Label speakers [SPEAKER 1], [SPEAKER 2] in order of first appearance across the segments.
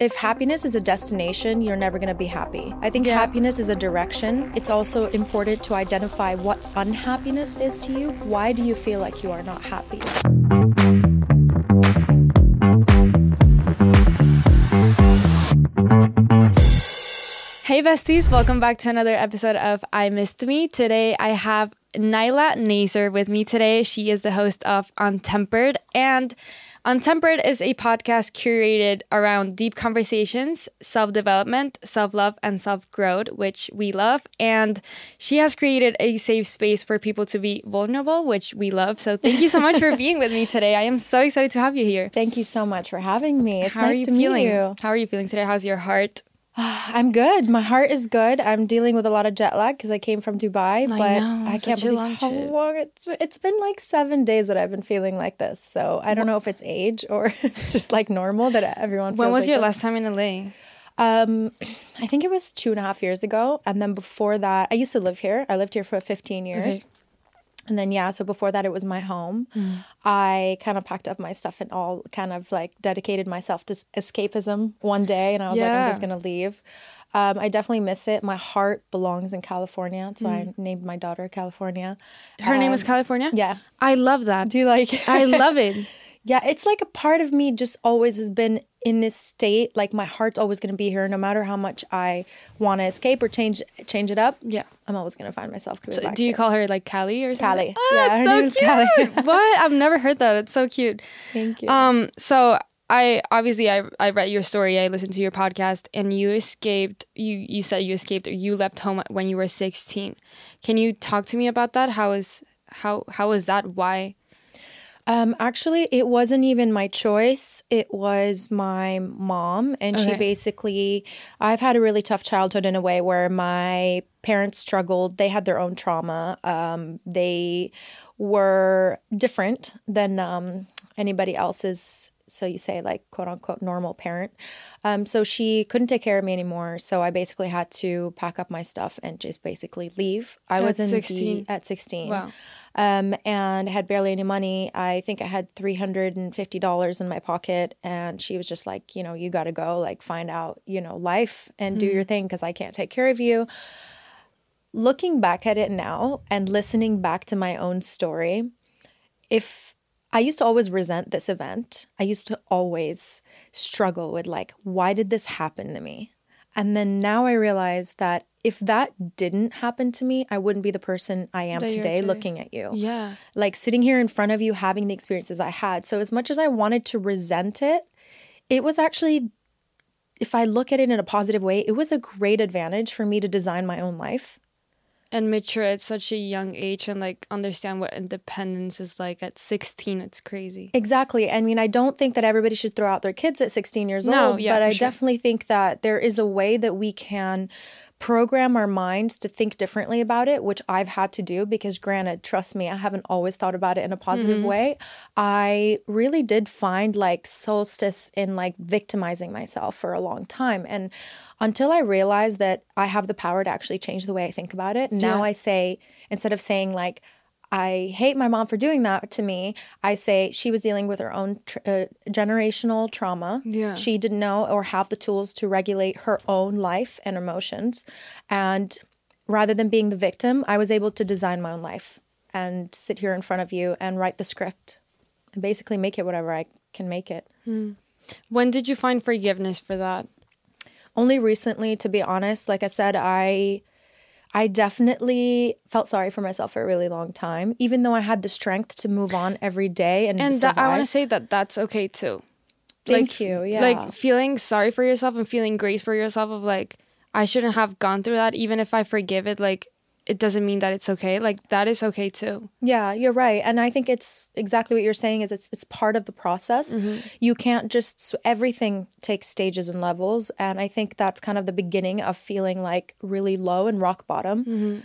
[SPEAKER 1] If happiness is a destination, you're never going to be happy. I think happiness is a direction. It's also important to identify what unhappiness is to you. Why do you feel like you are not happy?
[SPEAKER 2] Hey besties, welcome back to another episode of I Missed Me. Today I have Naila Nazer with me today. She is the host of Untempered and Untempered is a podcast curated around deep conversations, self development, self love, and self growth, which we love. And she has created a safe space for people to be vulnerable, which we love. So thank you so much for being with me today. I am so excited to have you here.
[SPEAKER 1] Thank you so much for having me. It's
[SPEAKER 2] How
[SPEAKER 1] nice
[SPEAKER 2] are you
[SPEAKER 1] to
[SPEAKER 2] feeling?
[SPEAKER 1] meet you.
[SPEAKER 2] How are you feeling today? How's your heart?
[SPEAKER 1] I'm good. My heart is good. I'm dealing with a lot of jet lag because I came from Dubai, but
[SPEAKER 2] know,
[SPEAKER 1] I can't believe
[SPEAKER 2] long
[SPEAKER 1] how
[SPEAKER 2] trip.
[SPEAKER 1] long it's it's been like seven days that I've been feeling like this. So I don't know if it's age or it's just like normal that everyone.
[SPEAKER 2] When was
[SPEAKER 1] like
[SPEAKER 2] your
[SPEAKER 1] this.
[SPEAKER 2] last time in LA?
[SPEAKER 1] Um, I think it was two and a half years ago, and then before that, I used to live here. I lived here for 15 years. And then yeah, so before that it was my home. I kind of packed up my stuff and all kind of like dedicated myself to escapism one day and I was like I'm just going to leave. Um, I definitely miss it. My heart belongs in California, so I named my daughter California.
[SPEAKER 2] Her name is
[SPEAKER 1] Um,
[SPEAKER 2] California?
[SPEAKER 1] Yeah.
[SPEAKER 2] I love that.
[SPEAKER 1] Do you like it?
[SPEAKER 2] I love it.
[SPEAKER 1] Yeah, it's like a part of me just always has been in this state. Like my heart's always going to be here, no matter how much I want to escape or change change it up.
[SPEAKER 2] Yeah.
[SPEAKER 1] I'm always going to find myself coming
[SPEAKER 2] So do you
[SPEAKER 1] here.
[SPEAKER 2] call her like Callie or something?
[SPEAKER 1] Callie.
[SPEAKER 2] Oh,
[SPEAKER 1] Yeah, her
[SPEAKER 2] so cute.
[SPEAKER 1] Callie.
[SPEAKER 2] what? I've never heard that. It's so cute.
[SPEAKER 1] Thank you.
[SPEAKER 2] Um. So I obviously I I read your story. I listened to your podcast, and you escaped. You you said you escaped. or You left home when you were sixteen. Can you talk to me about that? How is how how is that? Why?
[SPEAKER 1] Um, actually, it wasn't even my choice. It was my mom, and she basically. I've had a really tough childhood in a way where my parents struggled. They had their own trauma. Um, they were different than um, anybody else's. So you say like quote unquote normal parent. Um, so she couldn't take care of me anymore. So I basically had to pack up my stuff and just basically leave. I
[SPEAKER 2] At
[SPEAKER 1] was in
[SPEAKER 2] 16?
[SPEAKER 1] the at sixteen
[SPEAKER 2] Wow.
[SPEAKER 1] um, and had barely any money. I think I had three hundred and fifty dollars in my pocket, and she was just like, you know, you got to go, like, find out, you know, life and do your thing because I can't take care of you. Looking back at it now and listening back to my own story, if I used to always resent this event, I used to always struggle with like, why did this happen to me? And then now I realize that if that didn't happen to me, I wouldn't be the person I am
[SPEAKER 2] That you are
[SPEAKER 1] today
[SPEAKER 2] today.
[SPEAKER 1] looking at you
[SPEAKER 2] Yeah.
[SPEAKER 1] like sitting here in front of you having the experiences I had. So as much as I wanted to resent it, it was actually if I look at it in a positive way, it was a great advantage for me to design my own life.
[SPEAKER 2] And mature at such a young age and like understand what independence is like at sixteen. It's crazy.
[SPEAKER 1] Exactly. I mean, I don't think that everybody should throw out their kids at 16 years
[SPEAKER 2] No,
[SPEAKER 1] old,
[SPEAKER 2] yeah,
[SPEAKER 1] but I
[SPEAKER 2] sure.
[SPEAKER 1] definitely think that there is a way that we can program our minds to think differently about it, which I've had to do because, granted, trust me, I haven't always thought about it in a positive
[SPEAKER 2] Mm-hmm.
[SPEAKER 1] way. I really did find like solstice in like victimizing myself for a long time. And until I realized that I have the power to actually change the way I think about it, now
[SPEAKER 2] Yeah.
[SPEAKER 1] I say, instead of saying like, I hate my mom for doing that to me. I say she was dealing with her own tr- uh, generational trauma.
[SPEAKER 2] Yeah.
[SPEAKER 1] She didn't know or have the tools to regulate her own life and emotions. And rather than being the victim, I was able to design my own life and sit here in front of you and write the script and basically make it whatever I can make it.
[SPEAKER 2] When did you find forgiveness for that?
[SPEAKER 1] Only recently, to be honest, like I said, I I definitely felt sorry for myself for a really long time, even though I had the strength to move on every day and,
[SPEAKER 2] And that, I want to say that that's okay too.
[SPEAKER 1] Thank you. Yeah.
[SPEAKER 2] Like feeling sorry for yourself and feeling grace for yourself of like I shouldn't have gone through that even if I forgive it like it doesn't mean that it's okay. Like that is okay too.
[SPEAKER 1] Yeah, you're right, and I think it's exactly what you're saying. Is it's it's part of the process. Mm-hmm. You can't just so everything takes stages and levels, and I think that's kind of the beginning of feeling like really low and rock bottom. Mm-hmm.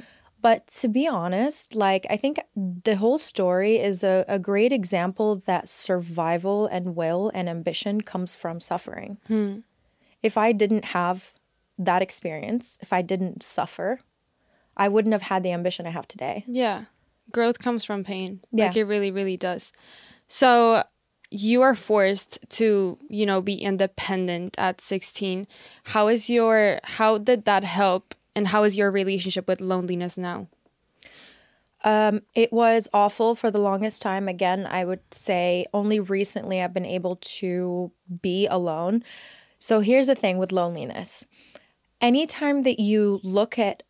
[SPEAKER 1] But to be honest, like I think the whole story is a, a great example that survival and will and ambition comes from suffering. Hmm. If I didn't have that experience, if I didn't suffer, I wouldn't have had the ambition I have today.
[SPEAKER 2] Yeah. Growth comes from pain.
[SPEAKER 1] Yeah.
[SPEAKER 2] Like it really, really does. So you are forced to, you know, be independent at 16. How is your how did that help and how is your relationship with loneliness now?
[SPEAKER 1] Um, it was awful for the longest time. Again, I would say only recently I've been able to be alone. So here's the thing with loneliness. Anytime that you look at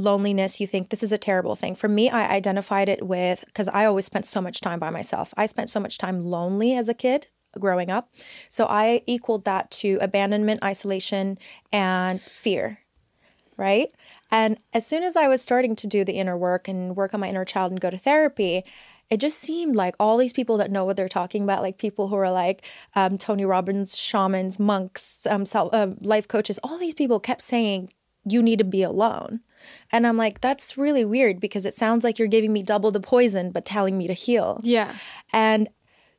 [SPEAKER 1] loneliness, you think this is a terrible thing. For me, I identified it with because I always spent so much time by myself. I spent so much time lonely as a kid growing up. So I equaled that to abandonment, isolation, and fear right? And as soon as I was starting to do the inner work and work on my inner child and go to therapy, it just seemed like all these people that know what they're talking about, like people who are like um, Tony Robbins, shamans, monks, um, self, uh, life coaches, all these people kept saying, you need to be alone. And I'm like, that's really weird because it sounds like you're giving me double the poison, but telling me to heal.
[SPEAKER 2] Yeah.
[SPEAKER 1] And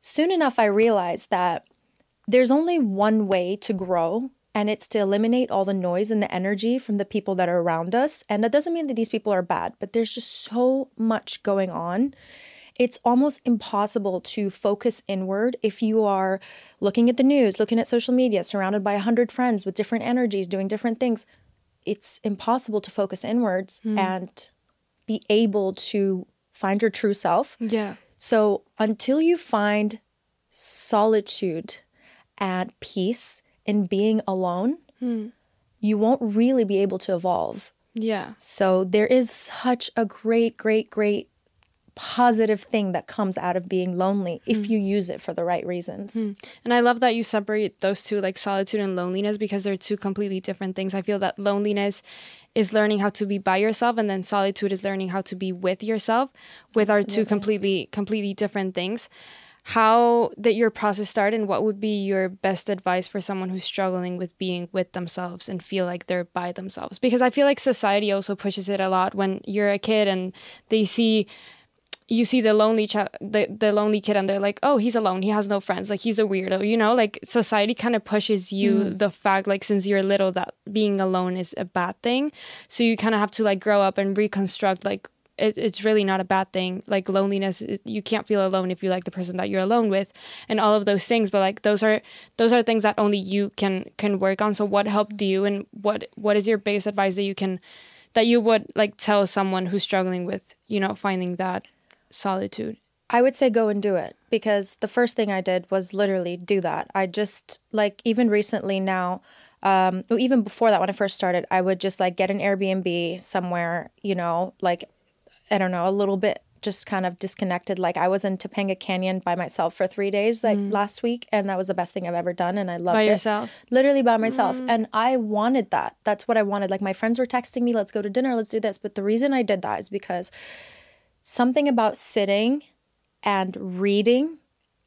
[SPEAKER 1] soon enough, I realized that there's only one way to grow, and it's to eliminate all the noise and the energy from the people that are around us. And that doesn't mean that these people are bad, but there's just so much going on. It's almost impossible to focus inward if you are looking at the news, looking at social media, surrounded by a hundred friends with different energies doing different things. It's impossible to focus inwards hmm. and be able to find your true self.
[SPEAKER 2] Yeah.
[SPEAKER 1] So until you find solitude and peace in being alone, hmm. you won't really be able to evolve.
[SPEAKER 2] Yeah.
[SPEAKER 1] So there is such a great, great, great positive thing that comes out of being lonely if hmm. you use it for the right reasons. Hmm.
[SPEAKER 2] And I love that you separate those two, like solitude and loneliness, because they're two completely different things. I feel that loneliness is learning how to be by yourself, and then solitude is learning how to be with yourself, with our two completely, completely different things. How did your process start, and what would be your best advice for someone who's struggling with being with themselves and feel like they're by themselves? Because I feel like society also pushes it a lot when you're a kid and they see you see the lonely child the, the lonely kid and they're like oh he's alone. He has no friends. Like he's a weirdo you know? Like society kind of pushes you hmm. the fact like since you're little that being alone is a bad thing. So you kind of have to like grow up and reconstruct like it, it's really not a bad thing. Like loneliness is- you can't feel alone if you like the person that you're alone with and all of those things. But like those are those are things that only you can can work on. So what helped you and what what is your biggest advice that you can that you would like tell someone who's struggling with you know finding that solitude
[SPEAKER 1] I would say go and do it because the first thing I did was literally do that. I just like even recently now, um, even before that when I first started, I would just like get an Airbnb somewhere, you know, like I don't know, a little bit just kind of disconnected. Like I was in Topanga Canyon by myself for three days, like last week, and that was the best thing I've ever done, and I loved it.
[SPEAKER 2] By
[SPEAKER 1] it.
[SPEAKER 2] yourself?
[SPEAKER 1] literally by myself, and I wanted that. That's what I wanted. Like my friends were texting me, "Let's go to dinner, let's do this," but the reason I did that is because something about sitting and reading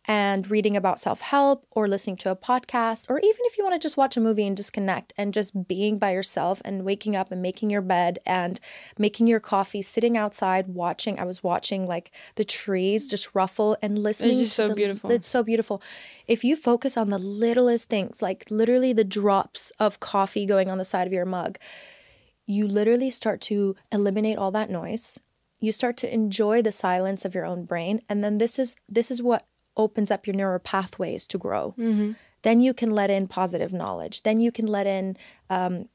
[SPEAKER 1] and reading about self help or listening to a podcast, or even if you want to just watch a movie and disconnect and just being by yourself and waking up and making your bed and making your coffee, sitting outside, watching. I was watching like the trees just ruffle and listening.
[SPEAKER 2] just
[SPEAKER 1] to
[SPEAKER 2] so
[SPEAKER 1] the-
[SPEAKER 2] beautiful.
[SPEAKER 1] It's so beautiful. If you focus on the littlest things, like literally the drops of coffee going on the side of your mug, you literally start to eliminate all that noise you start to enjoy the silence of your own brain and then this is this is what opens up your neural pathways to grow. Then you can let in positive knowledge. Then you can let in um,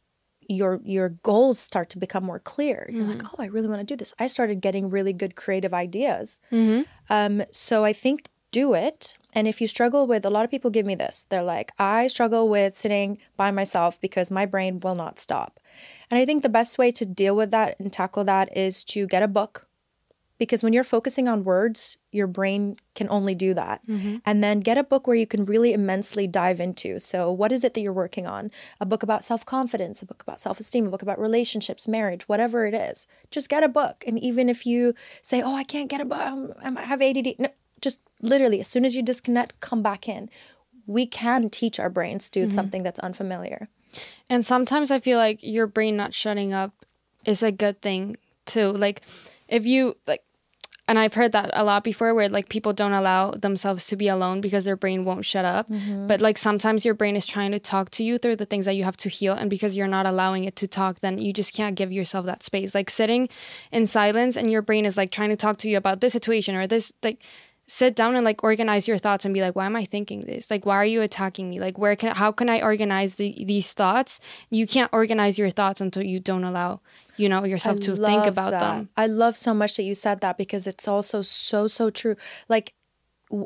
[SPEAKER 1] your your goals start to become more clear. You're like oh i really want to do this. I started getting really good creative ideas. Um, so i think do it and if you struggle with a lot of people give me this. They're like i struggle with sitting by myself because my brain will not stop and i think the best way to deal with that and tackle that is to get a book because when you're focusing on words your brain can only do that. Mm-hmm. And then get a book where you can really immensely dive into. So what is it that you're working on? A book about self-confidence a book about self-esteem a book about relationships marriage whatever it is. Just get a book. And even if you say oh i can't get a book. I'm- I'm- i have add no, just literally as soon as you disconnect come back in. We can teach our brains to do mm-hmm. something that's unfamiliar
[SPEAKER 2] And sometimes I feel like your brain not shutting up is a good thing too. Like if you like and I've heard that a lot before where like people don't allow themselves to be alone because their brain won't shut up. Mm-hmm. But like sometimes your brain is trying to talk to you through the things that you have to heal and because you're not allowing it to talk then you just can't give yourself that space. Like sitting in silence and your brain is like trying to talk to you about this situation or this like sit down and like organize your thoughts and be like why am i thinking this like why are you attacking me like where can how can i organize the, these thoughts you can't organize your thoughts until you don't allow you know yourself to think about
[SPEAKER 1] that.
[SPEAKER 2] them
[SPEAKER 1] I love so much that you said that because it's also so so true. Like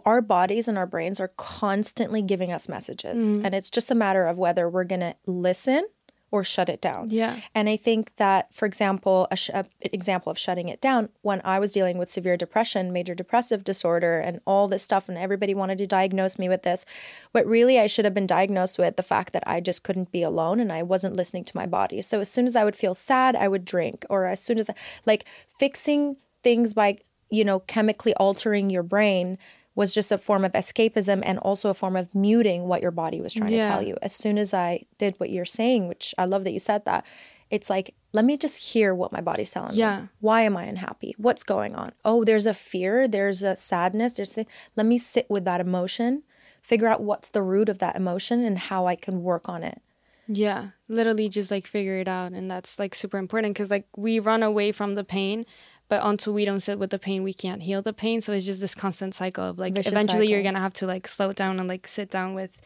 [SPEAKER 1] our bodies and our brains are constantly giving us messages,
[SPEAKER 2] Mm-hmm.
[SPEAKER 1] and it's just a matter of whether we're gonna listen or shut it down.
[SPEAKER 2] Yeah.
[SPEAKER 1] And I think that, for example, a, sh- a an example of shutting it down when I was dealing with severe depression, major depressive disorder, and all this stuff, and everybody wanted to diagnose me with this. But really, I should have been diagnosed with the fact that I just couldn't be alone and I wasn't listening to my body. So as soon as I would feel sad, I would drink, or as soon as, I, like, fixing things by, you know, chemically altering your brain was just a form of escapism and also a form of muting what your body was trying to tell you. As soon as I did what you're saying, which I love that you said that, it's like, let me just hear what my body's telling
[SPEAKER 2] Yeah.
[SPEAKER 1] me. Why am I unhappy? What's going on? Oh, there's a fear, there's a sadness, there's the, let me sit with that emotion, figure out what's the root of that emotion and how I can work on it.
[SPEAKER 2] yeah literally just like figure it out and that's like super important because like we run away from the pain but until we don't sit with the pain we can't heal the pain so it's just this constant cycle of like
[SPEAKER 1] Vicious
[SPEAKER 2] eventually you're gonna have to like slow it down and like sit down with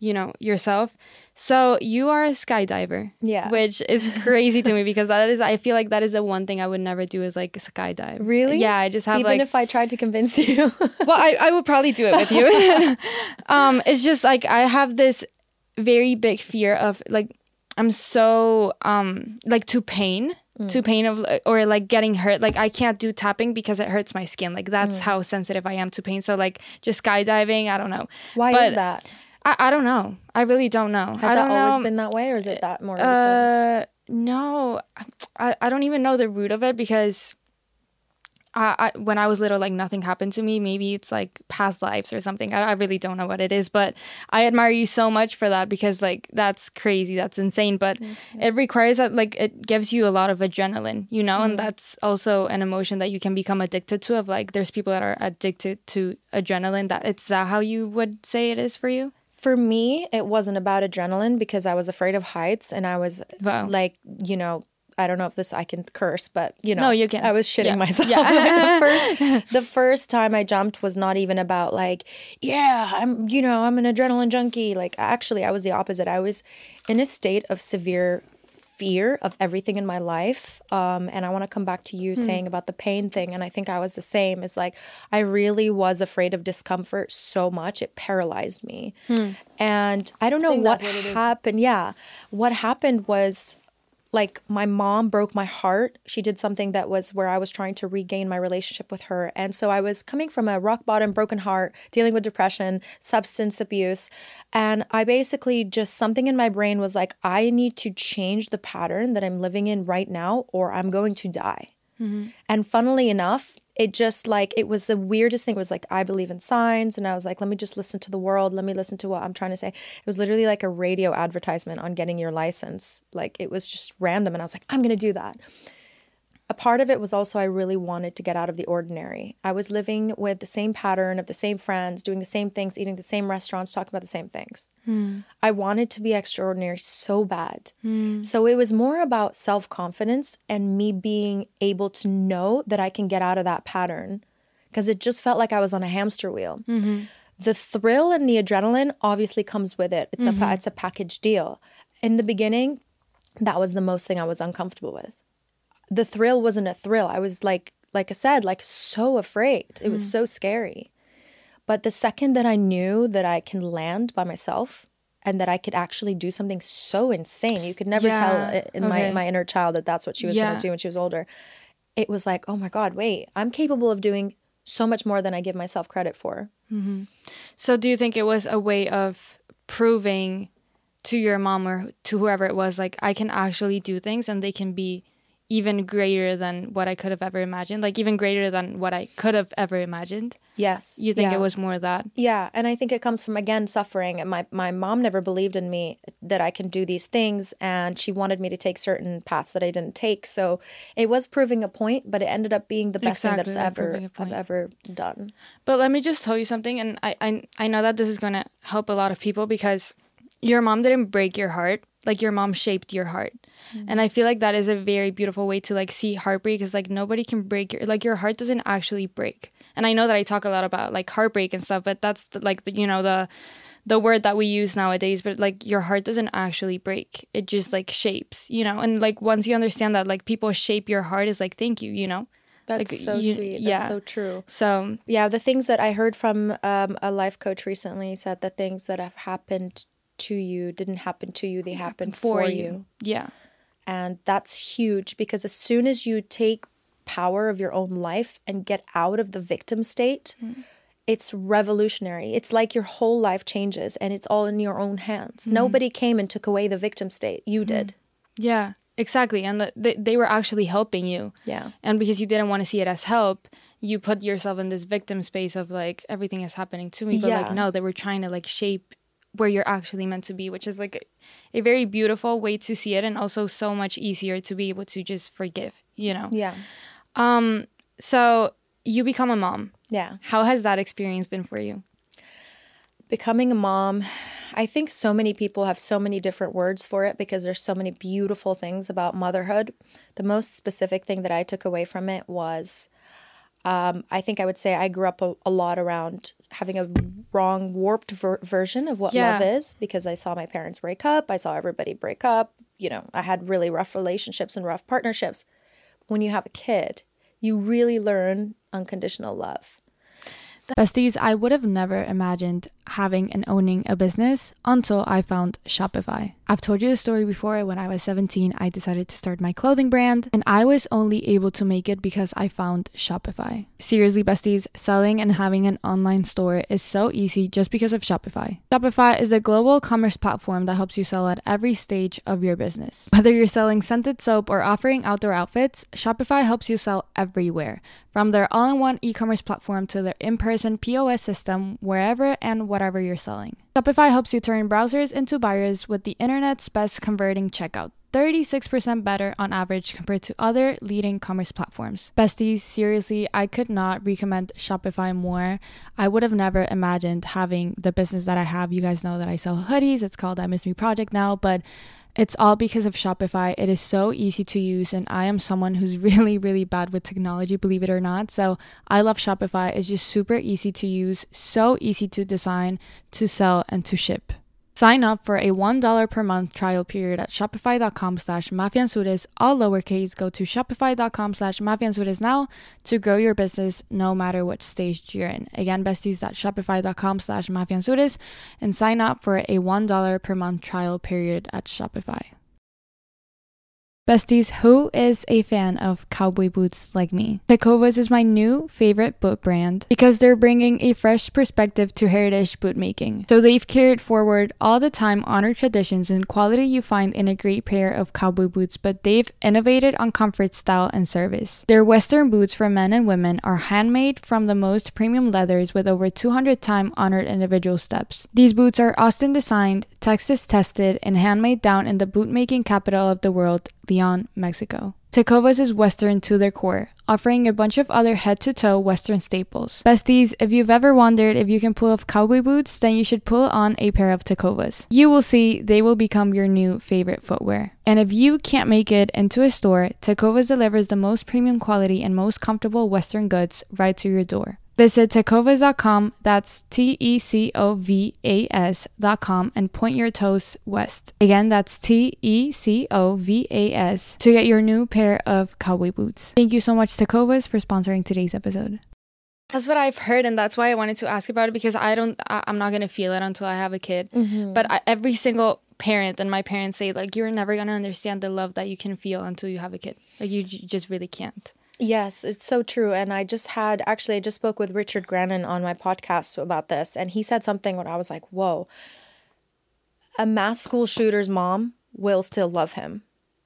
[SPEAKER 2] you know yourself so you are a skydiver
[SPEAKER 1] Yeah.
[SPEAKER 2] which is crazy to me because that is i feel like that is the one thing i would never do is like skydive
[SPEAKER 1] Really?
[SPEAKER 2] yeah i just have
[SPEAKER 1] Even
[SPEAKER 2] like
[SPEAKER 1] if I tried to convince you.
[SPEAKER 2] well I, I would probably do it with you um it's just like i have this very big fear of like i'm so um like to pain to mm. pain of uh, or like getting hurt. Like i can't do tapping because it hurts my skin. Like that's mm. how sensitive i am to pain. So like just skydiving i don't know.
[SPEAKER 1] Why
[SPEAKER 2] But
[SPEAKER 1] is that?
[SPEAKER 2] I, I don't know. I really don't know.
[SPEAKER 1] Has
[SPEAKER 2] I
[SPEAKER 1] that always
[SPEAKER 2] know.
[SPEAKER 1] been that way or is it that more uh, recent?
[SPEAKER 2] Uh, no, I, I don't even know the root of it because I, I when I was little, like nothing happened to me. Maybe it's like past lives or something. I, I really don't know what it is, but I admire you so much for that because like that's crazy, that's insane. But it requires that like it gives you a lot of adrenaline, you know, and mm. that's also an emotion that you can become addicted to. Of like, there's people that are addicted to adrenaline. That it's that how you would say it is for you.
[SPEAKER 1] For me, it wasn't about adrenaline because I was afraid of heights and I was
[SPEAKER 2] Wow.
[SPEAKER 1] like, you know, I don't know if this I can curse, but you know,
[SPEAKER 2] No, you can.
[SPEAKER 1] I was shitting
[SPEAKER 2] Yeah.
[SPEAKER 1] myself.
[SPEAKER 2] Yeah.
[SPEAKER 1] the first the first time I jumped was not even about like, yeah, I'm you know, I'm an adrenaline junkie. Like actually I was the opposite. I was in a state of severe fear of everything in my life. Um, and I want to come back to you
[SPEAKER 2] Hmm.
[SPEAKER 1] saying about the pain thing. And I think I was the same. Is like I really was afraid of discomfort so much it paralyzed me. And I don't know what, happened. Yeah, what happened was like my mom broke my heart. She did something that was where I was trying to regain my relationship with her. And so I was coming from a rock bottom broken heart, dealing with depression, substance abuse, and I basically just something in my brain was like I need to change the pattern that I'm living in right now or I'm going to die. Mm-hmm. And funnily enough, it just like it was the weirdest thing. It was like I believe in signs, and I was like, let me just listen to the world. Let me listen to what I'm trying to say. It was literally like a radio advertisement on getting your license. Like it was just random, and I was like, I'm gonna do that. A part of it was also I really wanted to get out of the ordinary. I was living with the same pattern of the same friends, doing the same things, eating the same restaurants, talking about the same things. Hmm. I wanted to be extraordinary so bad. Hmm. So it was more about self confidence and me being able to know that I can get out of that pattern because it just felt like I was on a hamster wheel. Mm-hmm. The thrill and the adrenaline obviously comes with it. It's a mm-hmm. it's a package deal. In the beginning, that was the most thing I was uncomfortable with. The thrill wasn't a thrill. I was like like I said, like so afraid. It was mm-hmm. so scary. But the second that I knew that I can land by myself and that I could actually do something so insane, you could never
[SPEAKER 2] Yeah,
[SPEAKER 1] tell in my,
[SPEAKER 2] okay.
[SPEAKER 1] my inner child that that's what she was going to do when she was older. It was like, oh my God, wait, I'm capable of doing so much more than I give myself credit for. Mm-hmm.
[SPEAKER 2] So do you think it was a way of proving to your mom or to whoever it was like I can actually do things and they can be even greater than what I could have ever imagined, like even greater than what I could have ever imagined?
[SPEAKER 1] Yes.
[SPEAKER 2] You think
[SPEAKER 1] yeah.
[SPEAKER 2] it was more that?
[SPEAKER 1] Yeah, and I think it comes from again suffering. And my my mom never believed in me that I can do these things, and she wanted me to take certain paths that I didn't take. So it was proving a point, but it ended up being the best
[SPEAKER 2] Exactly,
[SPEAKER 1] thing that's ever I've ever done.
[SPEAKER 2] But let me just tell you something, and I I, I know that this is gonna help a lot of people because your mom didn't break your heart. Like your mom shaped your heart, and I feel like that is a very beautiful way to like see heartbreak. Is like nobody can break your like your heart doesn't actually break. And I know that I talk a lot about like heartbreak and stuff, but that's the, like the, you know the the word that we use nowadays. But like your heart doesn't actually break; it just like shapes, you know. And like once you understand that, like people shape your heart is like thank you, you know.
[SPEAKER 1] That's
[SPEAKER 2] Like,
[SPEAKER 1] so
[SPEAKER 2] you-
[SPEAKER 1] sweet. That's
[SPEAKER 2] yeah.
[SPEAKER 1] so true.
[SPEAKER 2] So
[SPEAKER 1] Yeah, the things that I heard from um, a life coach recently said the things that have happened to you didn't happen to you; they happened for, you.
[SPEAKER 2] yeah.
[SPEAKER 1] And that's huge because as soon as you take power of your own life and get out of the victim state, mm. it's revolutionary. It's like your whole life changes and it's all in your own hands. Mm-hmm. Nobody came and took away the victim state. You mm. did.
[SPEAKER 2] Yeah, exactly. And the, they, they were actually helping you.
[SPEAKER 1] Yeah.
[SPEAKER 2] And because you didn't want to see it as help, you put yourself in this victim space of like everything is happening to me. But
[SPEAKER 1] Yeah.
[SPEAKER 2] like no, they were trying to like shape where you're actually meant to be, which is like a, a very beautiful way to see it and also so much easier to be able to just forgive, you know?
[SPEAKER 1] Yeah.
[SPEAKER 2] Um, So you become a mom.
[SPEAKER 1] Yeah.
[SPEAKER 2] How has that experience been for you?
[SPEAKER 1] becoming a mom i think so many people have so many different words for it because there's so many beautiful things about motherhood the most specific thing that i took away from it was um, i think i would say i grew up a, a lot around having a wrong warped ver- version of what
[SPEAKER 2] Yeah.
[SPEAKER 1] love is because i saw my parents break up i saw everybody break up you know i had really rough relationships and rough partnerships when you have a kid you really learn unconditional love
[SPEAKER 2] Besties, I would have never imagined having and owning a business until I found Shopify. I've told you the story before. When I was 17, I decided to start my clothing brand, and I was only able to make it because I found Shopify. Seriously, besties, selling and having an online store is so easy just because of Shopify. Shopify is a global commerce platform that helps you sell at every stage of your business. Whether you're selling scented soap or offering outdoor outfits, Shopify helps you sell everywhere. From their all in one e commerce platform to their in person POS system, wherever and whatever you're selling. Shopify helps you turn browsers into buyers with the internet's best converting checkout. 36% better on average compared to other leading commerce platforms. Besties, seriously, I could not recommend Shopify more. I would have never imagined having the business that I have. You guys know that I sell hoodies. It's called I Miss Me Project now, but it's all because of Shopify. It is so easy to use, and I am someone who's really, really bad with technology, believe it or not. So I love Shopify. It's just super easy to use, so easy to design, to sell, and to ship. Sign up for a $1 per month trial period at shopify.com slash mafeanzures, all lowercase. Go to shopify.com slash mafeanzures now to grow your business no matter what stage you're in. Again, besties, at shopify.com slash mafeanzures and sign up for a $1 per month trial period at Shopify. Besties, who is a fan of cowboy boots like me? Tecovas is my new favorite boot brand because they're bringing a fresh perspective to heritage boot making. So they've carried forward all the time honored traditions and quality you find in a great pair of cowboy boots, but they've innovated on comfort, style, and service. Their Western boots for men and women are handmade from the most premium leathers with over 200 time honored individual steps. These boots are Austin designed, Texas tested, and handmade down in the bootmaking capital of the world, Leon, Mexico. Tecovas is Western to their core, offering a bunch of other head to toe Western staples. Besties, if you've ever wondered if you can pull off cowboy boots, then you should pull on a pair of Tecovas. You will see they will become your new favorite footwear. And if you can't make it into a store, Tecovas delivers the most premium quality and most comfortable Western goods right to your door. Visit tecovas.com, that's T E C O V A S.com, and point your toes west. Again, that's T E C O V A S to get your new pair of cowboy boots. Thank you so much, Tecovas, for sponsoring today's episode. That's what I've heard, and that's why I wanted to ask about it because I don't, I, am not gonna feel it until I have a kid. Mm-hmm. But I, every single parent and my parents say like you're never gonna understand the love that you can feel until you have a kid. Like you j- just really can't.
[SPEAKER 1] Yes, it's so true. And I just had actually I just spoke with Richard Grannon on my podcast about this, and he said something when I was like, "Whoa." A mass school shooter's mom will still love him.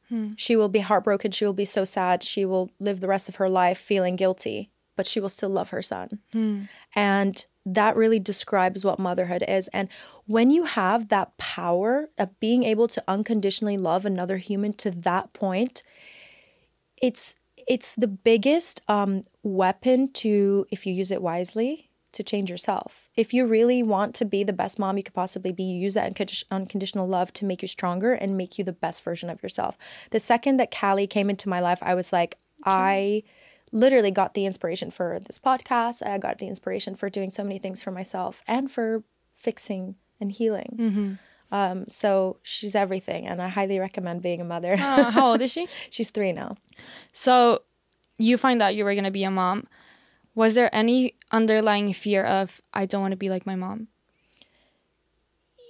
[SPEAKER 1] Hmm. She will be heartbroken. She will be so sad. She will live the rest of her life feeling guilty, but she will still love her son. Hmm. And that really describes what motherhood is. And when you have that power of being able to unconditionally love another human to that point, it's it's the biggest um, weapon to, if you use it wisely, to change yourself. If you really want to be the best mom you could possibly be, you use that unconditional love to make you stronger and make you the best version of yourself. The second that Callie came into my life, I was like, I literally got the inspiration for this podcast. I got the inspiration for doing so many things for myself and for fixing and healing. Mm-hmm. Um, so she's everything, and I highly recommend being a mother.
[SPEAKER 2] uh, how old is she?
[SPEAKER 1] she's three now.
[SPEAKER 2] So you find out you were gonna be a mom. Was there any underlying fear of I don't want to be like my mom?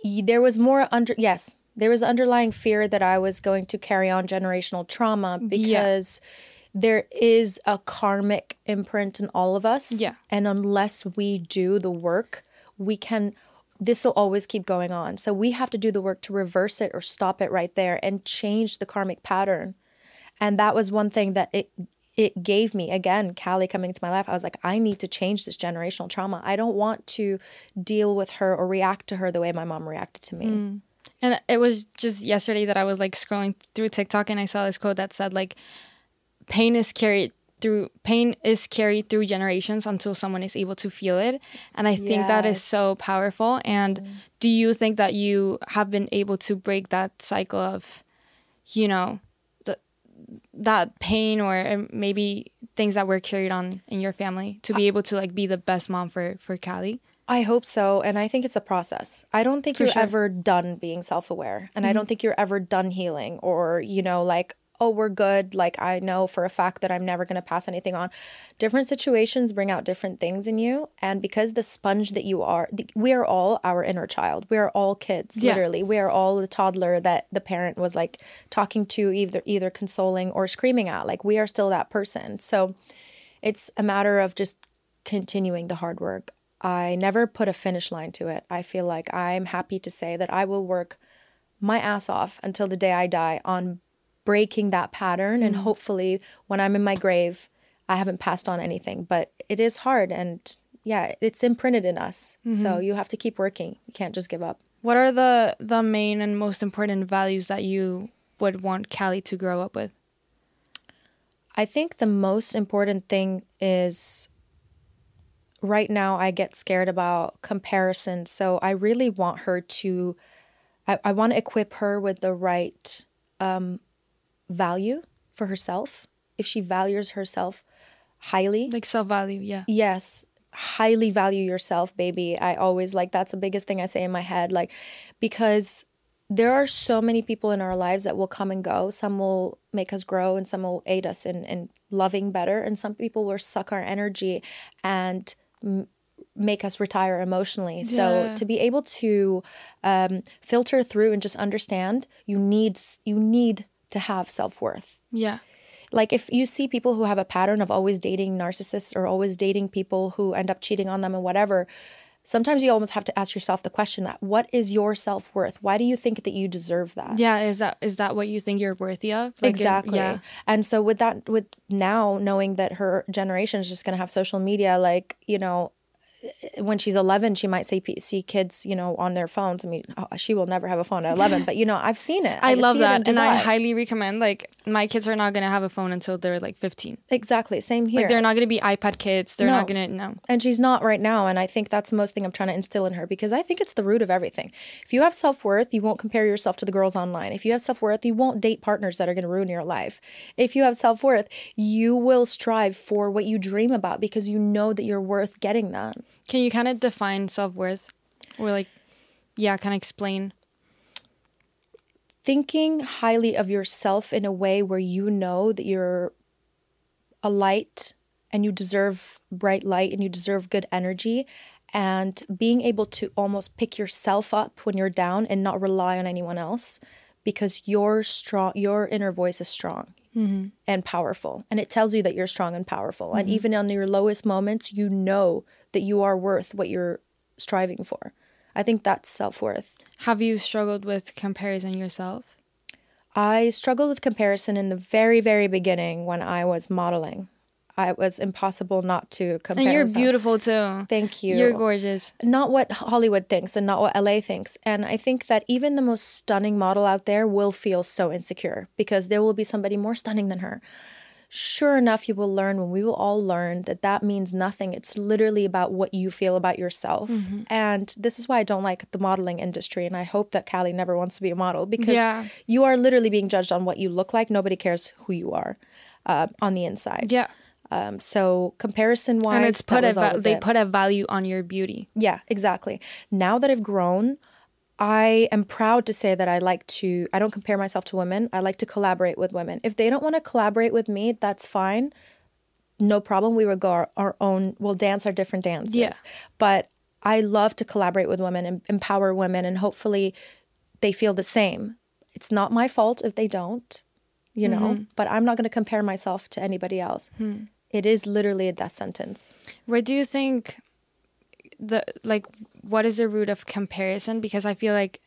[SPEAKER 1] There was more under yes, there was underlying fear that I was going to carry on generational trauma because yeah. there is a karmic imprint in all of us.
[SPEAKER 2] Yeah.
[SPEAKER 1] And unless we do the work, we can this will always keep going on. So we have to do the work to reverse it or stop it right there and change the karmic pattern. And that was one thing that it it gave me again callie coming into my life i was like i need to change this generational trauma i don't want to deal with her or react to her the way my mom reacted to me mm.
[SPEAKER 2] and it was just yesterday that i was like scrolling through tiktok and i saw this quote that said like pain is carried through pain is carried through generations until someone is able to feel it and i think yes. that is so powerful and mm. do you think that you have been able to break that cycle of you know the, that pain or um, maybe things that were carried on in your family to be able to like be the best mom for for Callie
[SPEAKER 1] I hope so. And I think it's a process. I don't think For you're sure. ever done being self aware. And mm-hmm. I don't think you're ever done healing or, you know, like, oh, we're good. Like, I know for a fact that I'm never going to pass anything on. Different situations bring out different things in you. And because the sponge that you are, we are all our inner child. We are all kids, yeah. literally. We are all the toddler that the parent was like talking to, either, either consoling or screaming at. Like, we are still that person. So it's a matter of just continuing the hard work. I never put a finish line to it. I feel like I'm happy to say that I will work my ass off until the day I die on breaking that pattern mm. and hopefully when i'm in my grave i haven't passed on anything. But it is hard and yeah it's imprinted in us. Mm-hmm. so you have to keep working. You can't just give up.
[SPEAKER 2] What are the the main and most important values that you would want callie to grow up with?
[SPEAKER 1] I think the most important thing is right now i get scared about comparison. So i really want her to i, I want to equip her with the right um, value for herself, if she values herself highly,
[SPEAKER 2] like self value, yeah.
[SPEAKER 1] Yes, highly value yourself, baby. I always like that's the biggest thing I say in my head, like because there are so many people in our lives that will come and go. Some will make us grow, and some will aid us in in loving better, and some people will suck our energy and. M- make us retire emotionally. Yeah. So to be able to um, filter through and just understand, you need you need to have self-worth
[SPEAKER 2] Yeah.
[SPEAKER 1] like if you see people who have a pattern of always dating narcissists or always dating people who end up cheating on them and whatever sometimes you almost have to ask yourself the question that what is your self-worth why do you think that you deserve that
[SPEAKER 2] Yeah. Is that is that what you think you're worthy of? Like, it-
[SPEAKER 1] exactly
[SPEAKER 2] yeah.
[SPEAKER 1] and so with that with now knowing that her generation is just going to have social media like you know when she's 11 she might see see kids you know on their phones i mean oh, she will never have a phone at 11 but you know i've seen it
[SPEAKER 2] I love
[SPEAKER 1] it in
[SPEAKER 2] that, and I highly recommend. Like, my kids are not gonna have a phone until they're like 15.
[SPEAKER 1] exactly same here
[SPEAKER 2] Like, they're not gonna be iPad kids. They're not gonna no.
[SPEAKER 1] and she's not right now and i think that's the most thing i'm trying to instill in her because i think it's the root of everything if you have self-worth you won't compare yourself to the girls online if you have self-worth you won't date partners that are going to ruin your life if you have self-worth you will strive for what you dream about because you know that you're worth getting that
[SPEAKER 2] Can you kind of define self worth, or like, yeah, kind of explain?
[SPEAKER 1] thinking highly of yourself in a way where you know that you're a light and you deserve bright light and you deserve good energy and being able to almost pick yourself up when you're down and not rely on anyone else because your strong your inner voice is strong Mm-hmm. and powerful and it tells you that you're strong and powerful and mm-hmm. even on your lowest moments you know that you are worth what you're striving for i think that's self-worth
[SPEAKER 2] Have you struggled with comparison yourself?
[SPEAKER 1] I struggled with comparison in the very, very beginning when I was modeling. I it was impossible not to compare.
[SPEAKER 2] And you're
[SPEAKER 1] myself.
[SPEAKER 2] beautiful too.
[SPEAKER 1] Thank you.
[SPEAKER 2] You're gorgeous.
[SPEAKER 1] Not what Hollywood thinks and not what LA thinks. And I think that even the most stunning model out there will feel so insecure because there will be somebody more stunning than her. Sure enough, you will learn when we will all learn that that means nothing. It's literally about what you feel about yourself. And this is why I don't like the modeling industry. And I hope that Callie never wants to be a model because
[SPEAKER 2] Yeah.
[SPEAKER 1] you are literally being judged on what you look like. Nobody cares who you are uh, on the inside.
[SPEAKER 2] Yeah.
[SPEAKER 1] Um, so comparison wise,
[SPEAKER 2] And it's put a they put a value on your beauty.
[SPEAKER 1] yeah, exactly. Now that I've grown, I am proud to say that I like to, I don't compare myself to women. I like to collaborate with women. If they don't want to collaborate with me, that's fine. No problem. We will go our, our own, we'll dance our different dances.
[SPEAKER 2] Yeah.
[SPEAKER 1] But I love to collaborate with women and empower women, and hopefully they feel the same. It's not my fault if they don't, you know, but I'm not going to compare myself to anybody else. It is literally a death sentence.
[SPEAKER 2] Where do you think the like what is the root of comparison? Because I feel like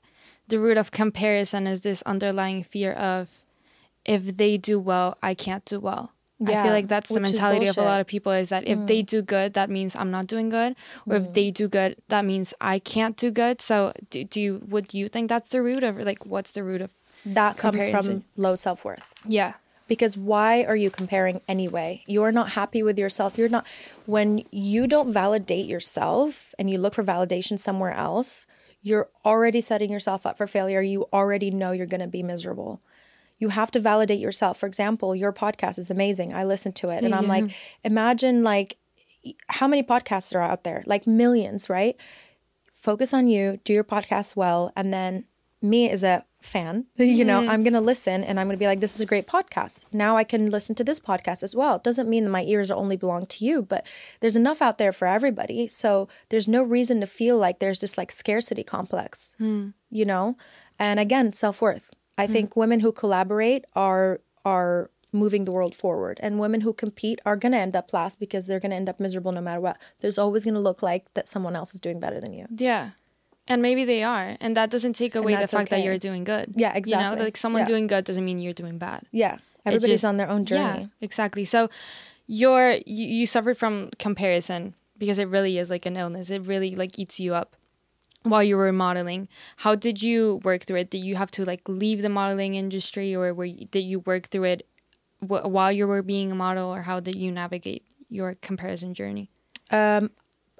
[SPEAKER 2] the root of comparison is this underlying fear of if they do well, I can't do well.
[SPEAKER 1] Yeah, I
[SPEAKER 2] feel like that's the mentality of a lot of people is that if they mm. do good, that means I'm not doing good, or if mm. they do good, that means I can't do good. So do, do you would you think that's the root of like what's the root of
[SPEAKER 1] That comes from low self worth.
[SPEAKER 2] yeah
[SPEAKER 1] Because why are you comparing anyway? You're not happy with yourself. You're not, when you don't validate yourself and you look for validation somewhere else, you're already setting yourself up for failure. You already know you're going to be miserable. You have to validate yourself. For example, your podcast is amazing. I listen to it and I'm like, imagine like how many podcasts are out there? Like millions, right? focus on you, do your podcast well, and then me as a fan, you know, mm-hmm. I'm gonna listen and I'm gonna be like, this is a great podcast. Now I can listen to this podcast as well. It doesn't mean that my ears only belong to you, but there's enough out there for everybody. So there's no reason to feel like there's this like scarcity complex, hmm. you know? And again, self worth. I hmm. think women who collaborate are are moving the world forward and women who compete are going to end up last because they're going to end up miserable no matter what there's always going to look like that someone else is doing better than you
[SPEAKER 2] Yeah. And maybe they are. And that doesn't take away the fact that you're doing good.
[SPEAKER 1] Yeah,
[SPEAKER 2] You
[SPEAKER 1] exactly.
[SPEAKER 2] know, like someone
[SPEAKER 1] Yeah.
[SPEAKER 2] doing good doesn't mean you're doing bad.
[SPEAKER 1] Yeah. Everybody's
[SPEAKER 2] just-
[SPEAKER 1] on their own journey.
[SPEAKER 2] Yeah, exactly. So you're you, you suffered from comparison because it really is like an illness. It really like eats you up while you were modeling. How did you work through it? Did you have to like leave the modeling industry or were you, did you work through it wh- while you were being a model or how did you navigate your comparison journey?
[SPEAKER 1] Um,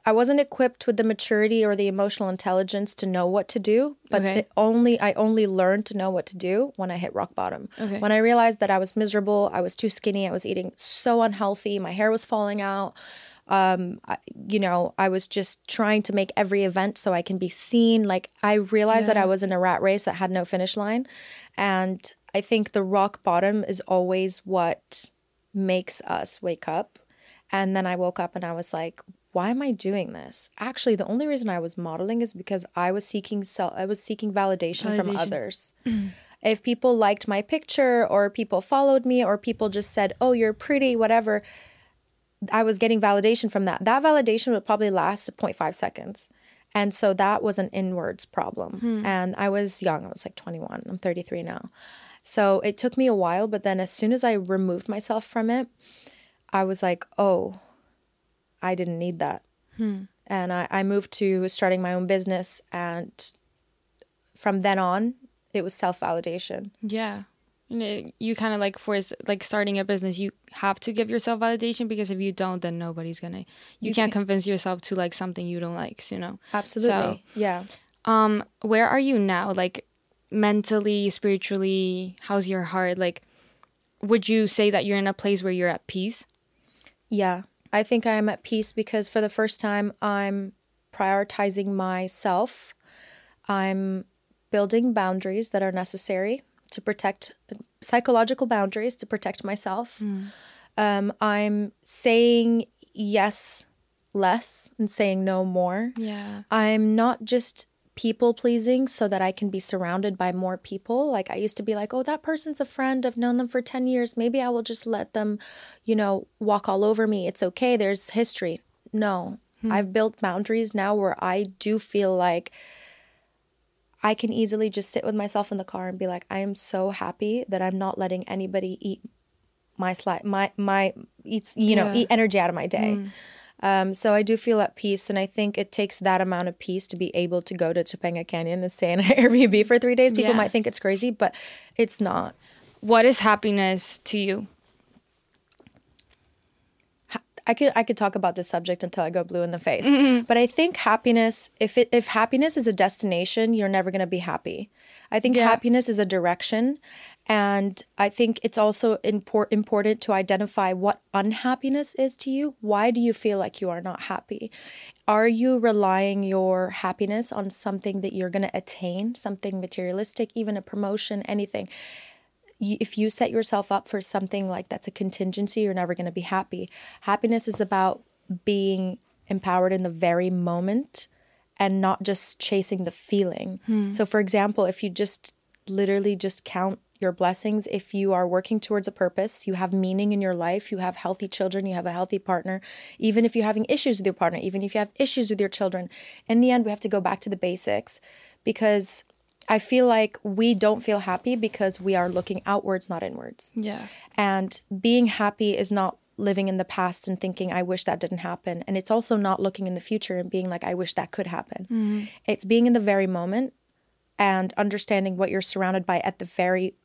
[SPEAKER 1] I wasn't equipped with the maturity or the emotional intelligence to know what to do, but
[SPEAKER 2] Okay.
[SPEAKER 1] only I only learned to know what to do when I hit rock bottom.
[SPEAKER 2] Okay.
[SPEAKER 1] When I realized that I was miserable, I was too skinny, I was eating so unhealthy, my hair was falling out. Um, I, you know, I was just trying to make every event so I can be seen. Like I realized that I was in a rat race that had no finish line, and I think the rock bottom is always what makes us wake up. And then I woke up and I was like, why am I doing this? Actually, the only reason I was modeling is because I was seeking self I was seeking validation, from others. Mm. If people liked my picture or people followed me or people just said, "Oh, you're pretty," whatever, I was getting validation from that. That validation would probably last 0.5 seconds. And so that was an inwards problem. Hmm. And I was young. I was like 21. I'm 33 now. So it took me a while, but then as soon as I removed myself from it, I was like, oh, I didn't need that. And I, I moved to starting my own business. And from then on, it was self validation.
[SPEAKER 2] Yeah. You, you kind of like for like starting a business, you have to give yourself validation because if you don't, then nobody's gonna. You, can't
[SPEAKER 1] can't-
[SPEAKER 2] convince yourself to like something you don't like. You know.
[SPEAKER 1] Absolutely. yeah.
[SPEAKER 2] Um, where are you now? Like mentally, spiritually, how's your heart? Like, would you say that you're in a place where you're at peace?
[SPEAKER 1] Yeah. I think I am at peace because for the first time, I'm prioritizing myself. I'm building boundaries that are necessary to protect psychological boundaries to protect myself. Um, I'm saying yes less and saying no more.
[SPEAKER 2] Yeah.
[SPEAKER 1] I'm not just people pleasing so that I can be surrounded by more people. Like I used to be like, oh, that person's a friend. I've known them for 10 years. Maybe I will just let them, you know, walk all over me. It's okay. There's history. No, hmm. I've built boundaries now where I do feel like I can easily just sit with myself in the car and be like, I am so happy that I'm not letting anybody eat my sli- my my eats you know eat energy out of my day. Hmm. Um, so I do feel at peace, and I think it takes that amount of peace to be able to go to Topanga Canyon and stay in an Airbnb for three days. People
[SPEAKER 2] Yeah.
[SPEAKER 1] might think it's crazy, but it's not.
[SPEAKER 2] What is happiness to you?
[SPEAKER 1] I could I could talk about this subject until I go blue in the face. But I think happiness, if it if happiness is a destination, you're never gonna be happy. I think
[SPEAKER 2] Yeah.
[SPEAKER 1] happiness is a direction, and I think it's also import, important to identify what unhappiness is to you. Why do you feel like you are not happy? Are you relying your happiness on something that you're gonna attain, something materialistic, even a promotion, anything? if you set yourself up for something like that's a contingency, you're never going to be happy. Happiness is about being empowered in the very moment and not just chasing the feeling. Hmm. So, for example, if you just literally just count your blessings, if you are working towards a purpose, you have meaning in your life, you have healthy children, you have a healthy partner, even if you're having issues with your partner, even if you have issues with your children, in the end, we have to go back to the basics because I feel like we don't feel happy because we are looking outwards, not inwards.
[SPEAKER 2] Yeah.
[SPEAKER 1] And being happy is not living in the past and thinking, I wish that didn't happen. And it's also not looking in the future and being like, I wish that could happen. Mm-hmm. It's being in the very moment and understanding what you're surrounded by at the very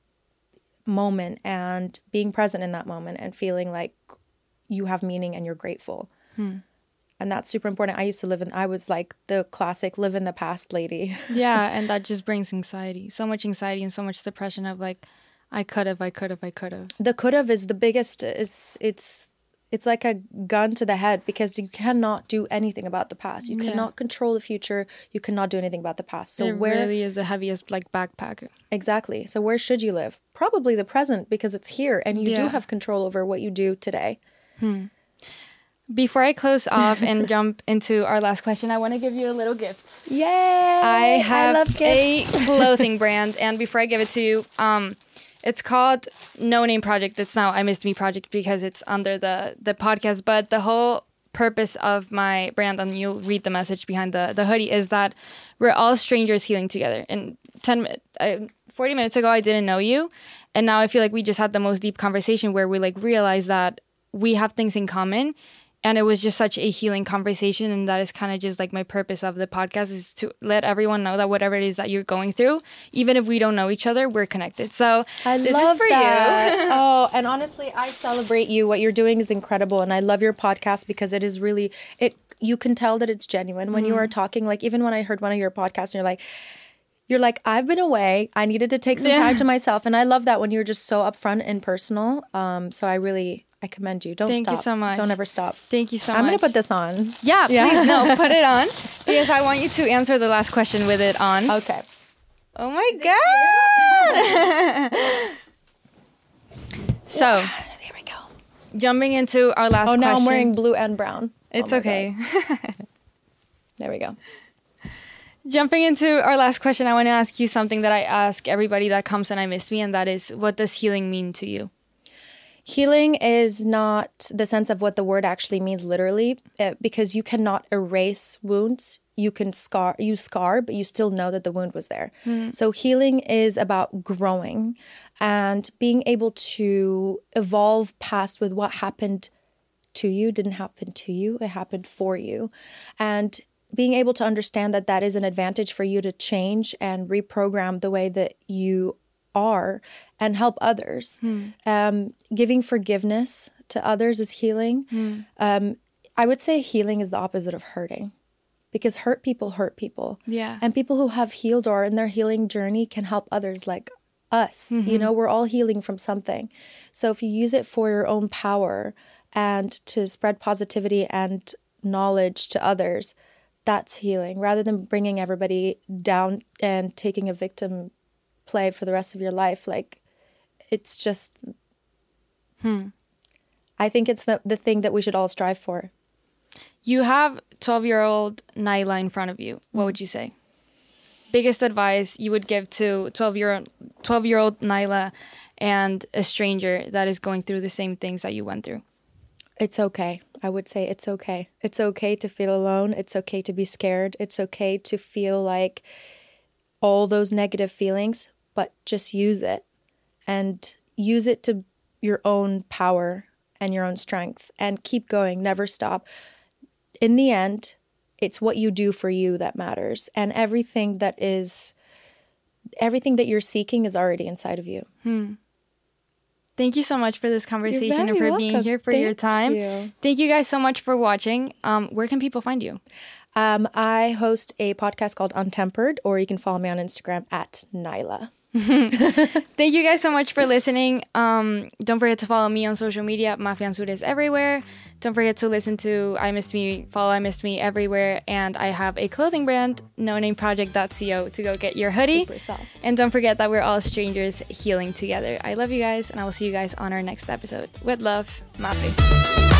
[SPEAKER 1] moment and being present in that moment and feeling like you have meaning and you're grateful. Hmm. And that's super important. I used to live in, I was like the classic live in the past lady.
[SPEAKER 2] Yeah, and that just brings anxiety. So much anxiety and so much depression of like, I could have, I could have, I could have.
[SPEAKER 1] the could have is the biggest is it's it's like a gun to the head because you cannot do anything about the past. You
[SPEAKER 2] Yeah.
[SPEAKER 1] cannot control the future. You cannot do anything about the past. So
[SPEAKER 2] it
[SPEAKER 1] where
[SPEAKER 2] really is the heaviest like backpack.
[SPEAKER 1] exactly. So where should you live? Probably the present because it's here and you do have control over what you do today.
[SPEAKER 2] Before I close off and jump into our last question, I want to give you a little gift.
[SPEAKER 1] yay!
[SPEAKER 2] I have
[SPEAKER 1] love
[SPEAKER 2] a clothing brand, and before I give it to you, um, it's called No Name Project. It's now I Missed Me Project because it's under the the podcast. But the whole purpose of my brand, and you'll read the message behind the the hoodie, is that we're all strangers healing together. And ten forty minutes ago, I didn't know you, and now I feel like we just had the most deep conversation where we like realized that we have things in common and it was just such a healing conversation and that is kind of just like my purpose of the podcast is to let everyone know that whatever it is that you're going through even if we don't know each other we're connected so
[SPEAKER 1] I
[SPEAKER 2] this
[SPEAKER 1] love
[SPEAKER 2] is for
[SPEAKER 1] that.
[SPEAKER 2] you
[SPEAKER 1] oh, and honestly, I celebrate you. What you're doing is incredible, and I love your podcast because it is really it. You can tell that it's genuine when you
[SPEAKER 2] Mm-hmm.
[SPEAKER 1] are talking. Like even when I heard one of your podcasts, and you're like, you're like, I've been away. I needed to take some
[SPEAKER 2] Yeah.
[SPEAKER 1] time to myself, and I love that when you're just so upfront and personal. Um, so I really I commend you. Don't
[SPEAKER 2] Thank you so much.
[SPEAKER 1] Don't ever stop.
[SPEAKER 2] thank you so much.
[SPEAKER 1] I'm gonna put this on.
[SPEAKER 2] yeah,
[SPEAKER 1] Yeah.
[SPEAKER 2] please no put it on because i want you to answer the last question with it on
[SPEAKER 1] Okay.
[SPEAKER 2] oh my god so
[SPEAKER 1] There we go.
[SPEAKER 2] jumping into our last
[SPEAKER 1] Oh, now
[SPEAKER 2] question
[SPEAKER 1] I'm wearing blue and brown.
[SPEAKER 2] it's
[SPEAKER 1] Oh
[SPEAKER 2] okay
[SPEAKER 1] There we go.
[SPEAKER 2] Jumping into our last question, I want to ask you something that I ask everybody that comes and I miss me, and that is, what does healing mean to you?
[SPEAKER 1] Healing is not the sense of what the word actually means literally, uh, because you cannot erase wounds. You can scar, you scar, but you still know that the wound was there. So healing is about growing and being able to evolve past with what happened to you didn't happen to you it happened for you and being able to understand that that is an advantage for you to change and reprogram the way that you are and help others. Um, giving forgiveness to others is healing. Um, i would say healing is the opposite of hurting because hurt people hurt people.
[SPEAKER 2] Yeah.
[SPEAKER 1] and people who have healed or in their healing journey can help others like us. You know we're all healing from something. So if you use it for your own power and to spread positivity and knowledge to others that's healing rather than bringing everybody down and taking a victim play for the rest of your life like it's just hmm. i think it's the, the thing that we should all strive for
[SPEAKER 2] You have 12 year old Naila in front of you. What would you say? Biggest advice you would give to 12 year 12 year old Naila and a stranger that is going through the same things that you went through.
[SPEAKER 1] It's okay. I would say it's okay. It's okay to feel alone. It's okay to be scared. It's okay to feel like all those negative feelings, but just use it and use it to your own power and your own strength and keep going. Never stop. In the end, it's what you do for you that matters. And everything that is, everything that you're seeking is already inside of you.
[SPEAKER 2] Thank you so much for this conversation and for being here for your time.
[SPEAKER 1] you.
[SPEAKER 2] Thank you guys so much for watching. Um, where can people find you?
[SPEAKER 1] Um, I host a podcast called Untempered, or you can follow me on Instagram at Naila.
[SPEAKER 2] Thank you guys so much for listening. Um, don't forget to follow me on social media. mafeanzures everywhere. Don't forget to listen to I Missed Me, follow I Missed Me everywhere. And I have a clothing brand, no name nonameproject.co, to go get your hoodie.
[SPEAKER 1] Super soft.
[SPEAKER 2] And don't forget that we're all strangers healing together. I love you guys, and I will see you guys on our next episode. With love, Mafe.